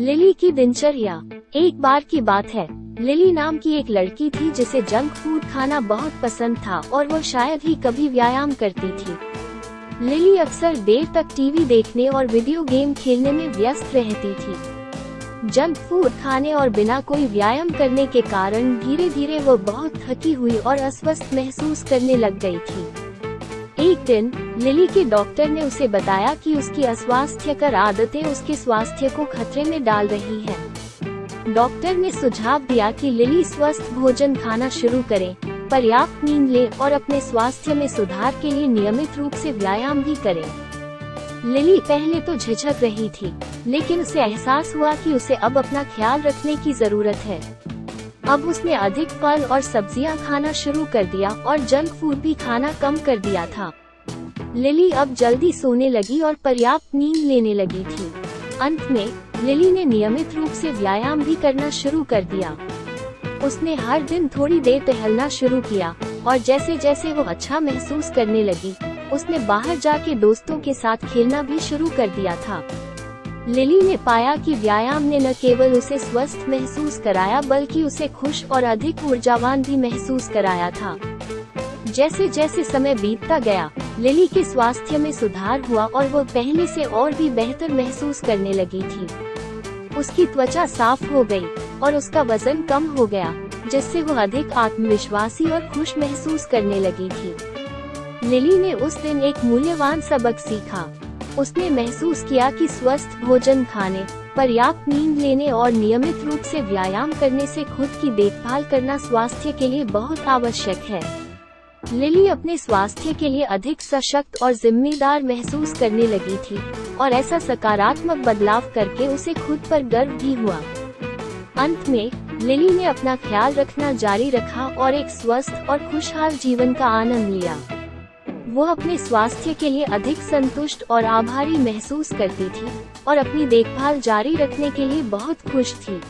Lily की दिनचर्या, एक बार की बात है। लिली नाम की एक लड़की थी जिसे जंक फ़ूड खाना बहुत पसंद था और वो शायद ही कभी व्यायाम करती थी। लिली अक्सर देर तक टीवी देखने और वीडियो गेम खेलने में व्यस्त रहती थी। जंक फ़ूड खाने और बिना कोई व्यायाम करने के कारण धीरे धीरे वो बहुत थकी हुई और अस्वस्थ महसूस करने लग गई थी। एक दिन, लिली के डॉक्टर ने उसे बताया कि उसकी अस्वास्थ्यकर आदतें उसके स्वास्थ्य को खतरे में डाल रही हैं। डॉक्टर ने सुझाव दिया कि लिली स्वस्थ भोजन खाना शुरू करे, पर्याप्त नींद ले और अपने स्वास्थ्य में सुधार के लिए नियमित रूप से व्यायाम भी करे लिली पहले तो झिझक रही थी, लेकिन उसे एहसास हुआ कि उसे अब अपना ख्याल रखने की ज़रूरत है अब उसने अधिक फल और सब्ज़ियाँ खाना शुरू कर दिया और जंक फ़ूड भी खाना कम कर दिया था। लिली अब जल्दी सोने लगी और पर्याप्त नींद लेने लगी थी। अंत में, लिली ने नियमित रूप से व्यायाम भी करना शुरू कर दिया। उसने हर दिन थोड़ी देर टहलना शुरू किया और जैसे जैसे वो अच्छा महसूस करने लगी, उसने बाहर जाके दोस्तों के साथ खेलना भी शुरू कर दिया था। लिली ने पाया कि व्यायाम ने न केवल उसे स्वस्थ महसूस कराया, बल्कि उसे खुश और अधिक ऊर्जावान भी महसूस कराया था। जैसे जैसे समय बीतता गया, लिली के स्वास्थ्य में सुधार हुआ और वो पहले से और भी बेहतर महसूस करने लगी थी। उसकी त्वचा साफ़ हो गई और उसका वज़न कम हो गया, जिससे वो अधिक आत्मविश्वासी और खुश महसूस करने लगी थी। लिली ने उस दिन एक मूल्यवान सबक सीखा। उसने महसूस किया कि स्वस्थ भोजन खाने, पर्याप्त नींद लेने और नियमित रूप से व्यायाम करने से खुद की देखभाल करना स्वास्थ्य के लिए बहुत आवश्यक है। लिली अपने स्वास्थ्य के लिए अधिक सशक्त और जिम्मेदार महसूस करने लगी थी, और ऐसा सकारात्मक बदलाव करके उसे खुद पर गर्व भी हुआ। अंत में, लिली ने अपना ख्याल रखना जारी रखा और एक स्वस्थ और खुशहाल जीवन का आनंद लिया। वो अपने स्वास्थ्य के लिए अधिक संतुष्ट और आभारी महसूस करती थी, और अपनी देखभाल जारी रखने के लिए बहुत खुश थी।